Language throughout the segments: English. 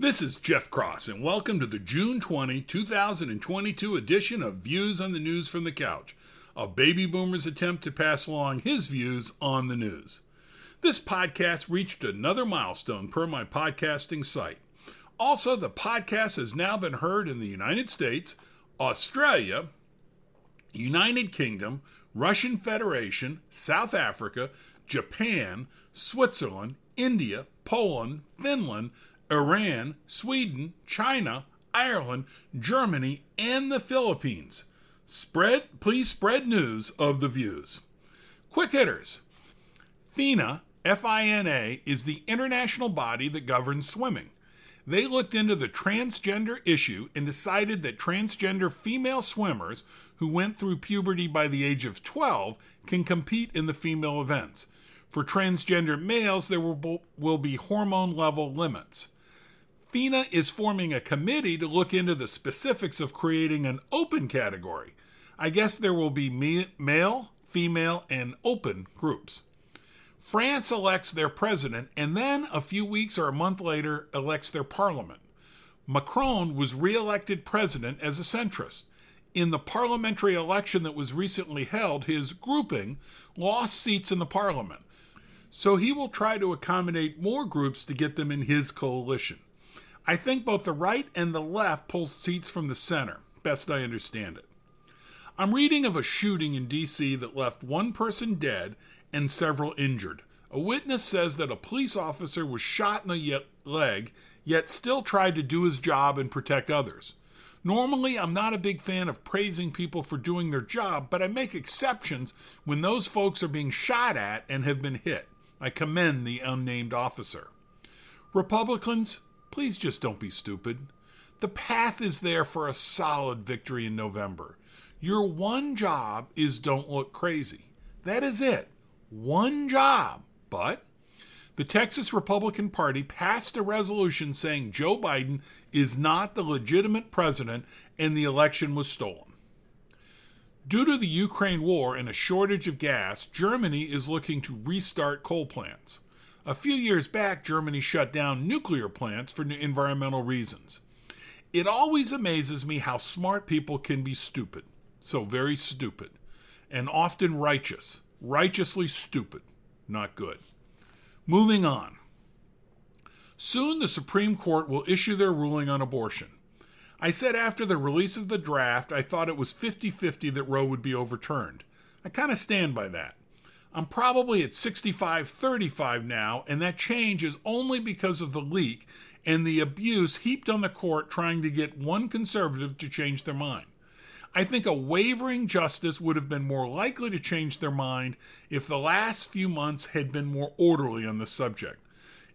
This is Jeff Cross, and welcome to the June 20, 2022 edition of Views on the News from the Couch, a baby boomer's attempt to pass along his views on the news. This podcast reached another milestone per my podcasting site. Also, the podcast has now been heard in the United States, Australia, United Kingdom, Russian Federation, South Africa, Japan, Switzerland, India, Poland, Finland, Iran, Sweden, China, Ireland, Germany, and the Philippines. Spread, please spread news of the views. Quick hitters. FINA, F I N A, is the international body that governs swimming. They looked into the transgender issue and decided that transgender female swimmers who went through puberty by the age of 12 can compete in the female events. For transgender males, there will, will be hormone level limits. FINA is forming a committee to look into the specifics of creating an open category. I guess there will be male, female, and open groups. France elects their president and then a few weeks or a month later elects their parliament. Macron was re-elected president as a centrist. In the parliamentary election that was recently held, his grouping lost seats in the parliament. So he will try to accommodate more groups to get them in his coalition. I think both the right and the left pull seats from the center, best I understand it. I'm reading of a shooting in D.C. that left one person dead and several injured. A witness says that a police officer was shot in the leg, yet still tried to do his job and protect others. Normally, I'm not a big fan of praising people for doing their job, but I make exceptions when those folks are being shot at and have been hit. I commend the unnamed officer. Republicans, Please just don't be stupid. The path is there for a solid victory in November. Your one job is don't look crazy. That is it. One job. But the Texas Republican Party passed a resolution saying Joe Biden is not the legitimate president and the election was stolen. Due to the Ukraine war and a shortage of gas, Germany is looking to restart coal plants. A few years back, Germany shut down nuclear plants for environmental reasons. It always amazes me how smart people can be stupid. So very stupid. And often righteous. Righteously stupid. Not good. Moving on. Soon the Supreme Court will issue their ruling on abortion. I said after the release of the draft, I thought it was 50 50 that Roe would be overturned. I kind of stand by that. I'm probably at 65 35 now, and that change is only because of the leak and the abuse heaped on the court trying to get one conservative to change their mind. I think a wavering justice would have been more likely to change their mind if the last few months had been more orderly on the subject.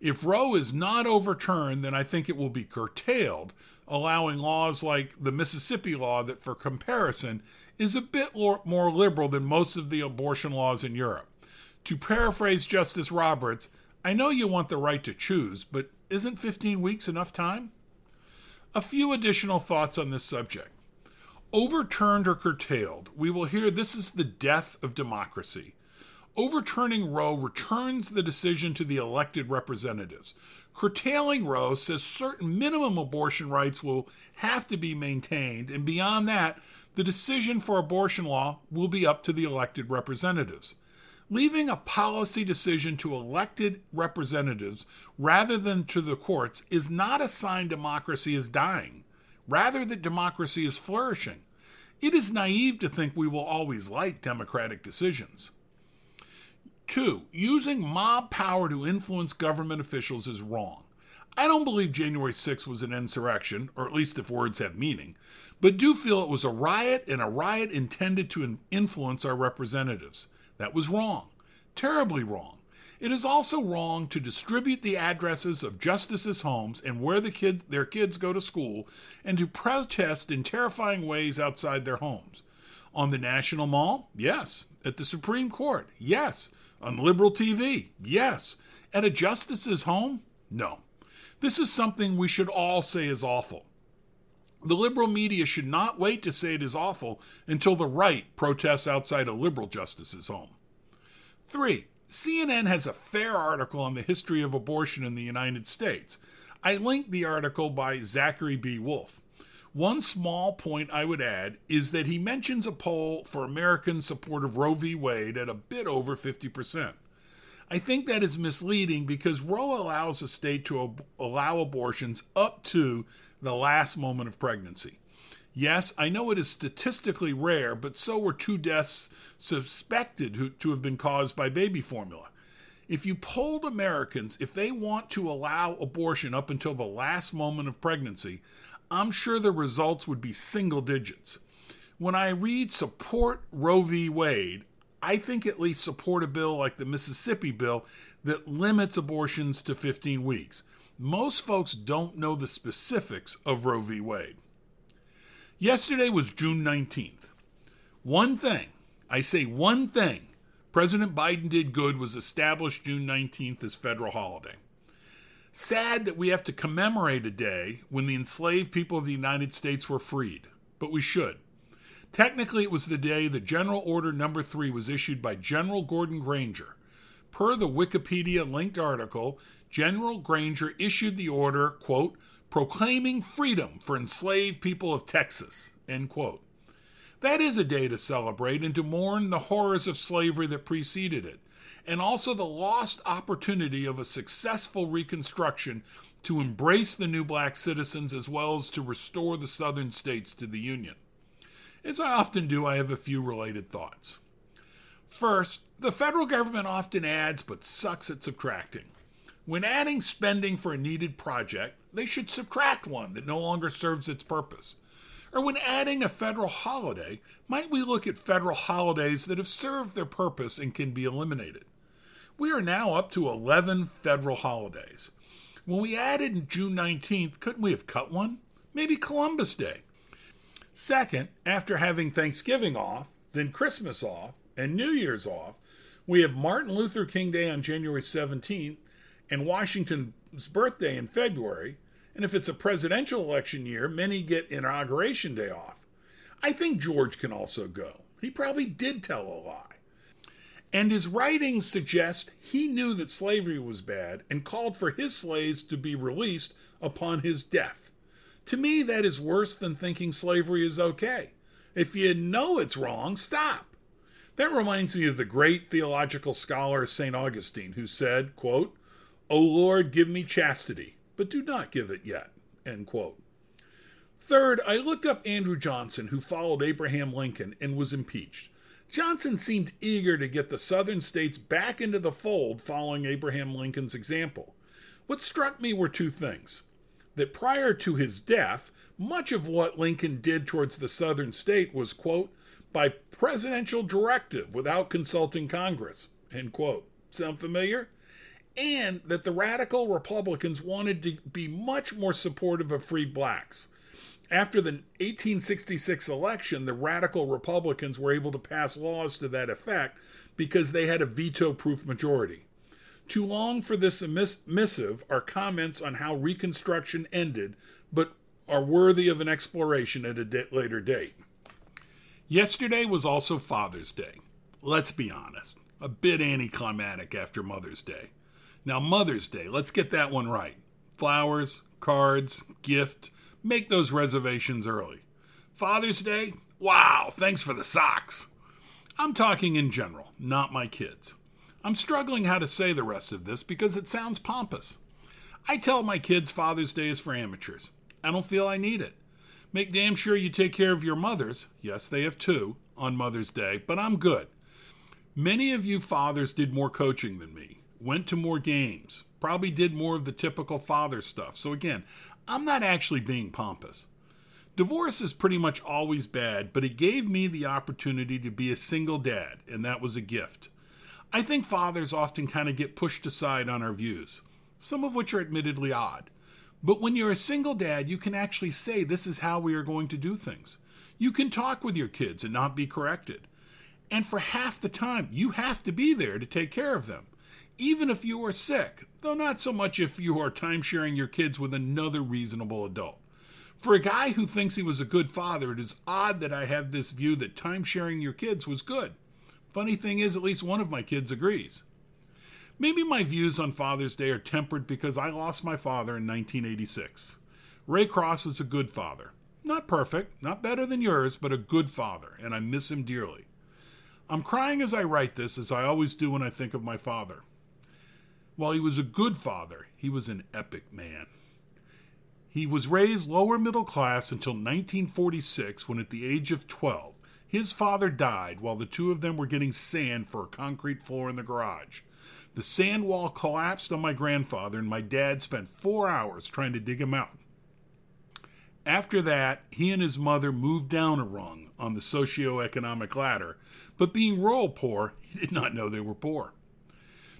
If Roe is not overturned, then I think it will be curtailed, allowing laws like the Mississippi law that, for comparison, is a bit more liberal than most of the abortion laws in Europe. To paraphrase Justice Roberts, I know you want the right to choose, but isn't 15 weeks enough time? A few additional thoughts on this subject. Overturned or curtailed, we will hear this is the death of democracy. Overturning Roe returns the decision to the elected representatives. Curtailing Roe says certain minimum abortion rights will have to be maintained, and beyond that, the decision for abortion law will be up to the elected representatives. Leaving a policy decision to elected representatives rather than to the courts is not a sign democracy is dying, rather, that democracy is flourishing. It is naive to think we will always like democratic decisions. Two, using mob power to influence government officials is wrong. I don't believe January 6 was an insurrection, or at least if words have meaning, but do feel it was a riot and a riot intended to influence our representatives. That was wrong, terribly wrong. It is also wrong to distribute the addresses of justices' homes and where the kids, their kids go to school and to protest in terrifying ways outside their homes. On the National Mall? Yes. At the Supreme Court? Yes. On liberal TV? Yes. At a justice's home? No. This is something we should all say is awful. The liberal media should not wait to say it is awful until the right protests outside a liberal justice's home. Three, CNN has a fair article on the history of abortion in the United States. I linked the article by Zachary B. Wolf. One small point I would add is that he mentions a poll for American support of Roe v. Wade at a bit over 50%. I think that is misleading because Roe allows a state to ab- allow abortions up to the last moment of pregnancy. Yes, I know it is statistically rare, but so were two deaths suspected to have been caused by baby formula. If you polled Americans if they want to allow abortion up until the last moment of pregnancy, I'm sure the results would be single digits. When I read support Roe v. Wade, I think at least support a bill like the Mississippi bill that limits abortions to 15 weeks. Most folks don't know the specifics of Roe v. Wade. Yesterday was June 19th. One thing, I say one thing, President Biden did good was establish June 19th as federal holiday. Sad that we have to commemorate a day when the enslaved people of the United States were freed, but we should. Technically, it was the day that General Order Number 3 was issued by General Gordon Granger. Per the Wikipedia linked article, General Granger issued the order, quote, proclaiming freedom for enslaved people of Texas, end quote. That is a day to celebrate and to mourn the horrors of slavery that preceded it and also the lost opportunity of a successful Reconstruction to embrace the new black citizens as well as to restore the southern states to the Union. As I often do, I have a few related thoughts. First, the federal government often adds but sucks at subtracting. When adding spending for a needed project, they should subtract one that no longer serves its purpose. Or when adding a federal holiday, might we look at federal holidays that have served their purpose and can be eliminated? We are now up to 11 federal holidays. When we added June 19th, couldn't we have cut one? Maybe Columbus Day. Second, after having Thanksgiving off, then Christmas off, and New Year's off, we have Martin Luther King Day on January 17th and Washington's birthday in February. And if it's a presidential election year, many get Inauguration Day off. I think George can also go. He probably did tell a lie. And his writings suggest he knew that slavery was bad and called for his slaves to be released upon his death. To me, that is worse than thinking slavery is okay. If you know it's wrong, stop. That reminds me of the great theological scholar St. Augustine, who said, quote, O Lord, give me chastity, but do not give it yet. End quote. Third, I looked up Andrew Johnson, who followed Abraham Lincoln and was impeached. Johnson seemed eager to get the southern states back into the fold following Abraham Lincoln's example. What struck me were two things that prior to his death, much of what Lincoln did towards the southern state was, quote, by presidential directive without consulting Congress, end quote. Sound familiar? And that the radical Republicans wanted to be much more supportive of free blacks. After the 1866 election, the radical Republicans were able to pass laws to that effect because they had a veto proof majority. Too long for this missive are comments on how Reconstruction ended, but are worthy of an exploration at a later date. Yesterday was also Father's Day. Let's be honest, a bit anticlimactic after Mother's Day. Now, Mother's Day, let's get that one right. Flowers, cards, gift, make those reservations early. Father's Day? Wow, thanks for the socks. I'm talking in general, not my kids. I'm struggling how to say the rest of this because it sounds pompous. I tell my kids Father's Day is for amateurs. I don't feel I need it. Make damn sure you take care of your mothers. Yes, they have two on Mother's Day, but I'm good. Many of you fathers did more coaching than me, went to more games, probably did more of the typical father stuff. So, again, I'm not actually being pompous. Divorce is pretty much always bad, but it gave me the opportunity to be a single dad, and that was a gift. I think fathers often kind of get pushed aside on our views, some of which are admittedly odd. But when you're a single dad, you can actually say, This is how we are going to do things. You can talk with your kids and not be corrected. And for half the time, you have to be there to take care of them even if you are sick, though not so much if you are timesharing your kids with another reasonable adult. For a guy who thinks he was a good father, it is odd that I have this view that timesharing your kids was good. Funny thing is, at least one of my kids agrees. Maybe my views on Father's Day are tempered because I lost my father in 1986. Ray Cross was a good father. Not perfect, not better than yours, but a good father, and I miss him dearly. I'm crying as I write this, as I always do when I think of my father. While he was a good father, he was an epic man. He was raised lower middle class until 1946, when at the age of 12, his father died while the two of them were getting sand for a concrete floor in the garage. The sand wall collapsed on my grandfather, and my dad spent four hours trying to dig him out. After that, he and his mother moved down a rung on the socio-economic ladder, but being rural poor, he did not know they were poor.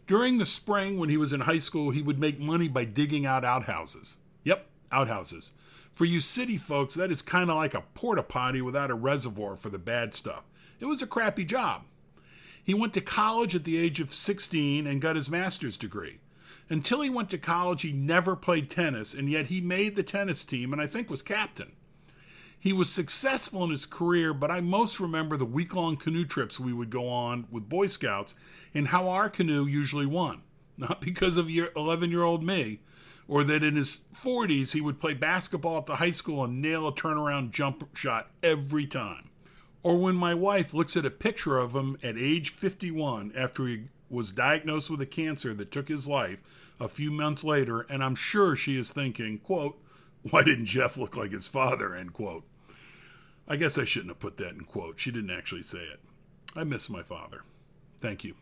During the spring, when he was in high school, he would make money by digging out outhouses. Yep, outhouses. For you city folks, that is kind of like a porta potty without a reservoir for the bad stuff. It was a crappy job. He went to college at the age of 16 and got his master's degree. Until he went to college, he never played tennis, and yet he made the tennis team and I think was captain. He was successful in his career, but I most remember the week long canoe trips we would go on with Boy Scouts and how our canoe usually won. Not because of 11 year old me, or that in his 40s he would play basketball at the high school and nail a turnaround jump shot every time. Or when my wife looks at a picture of him at age 51 after he was diagnosed with a cancer that took his life a few months later, and I'm sure she is thinking, quote, why didn't Jeff look like his father, end quote. I guess I shouldn't have put that in quote. She didn't actually say it. I miss my father. Thank you.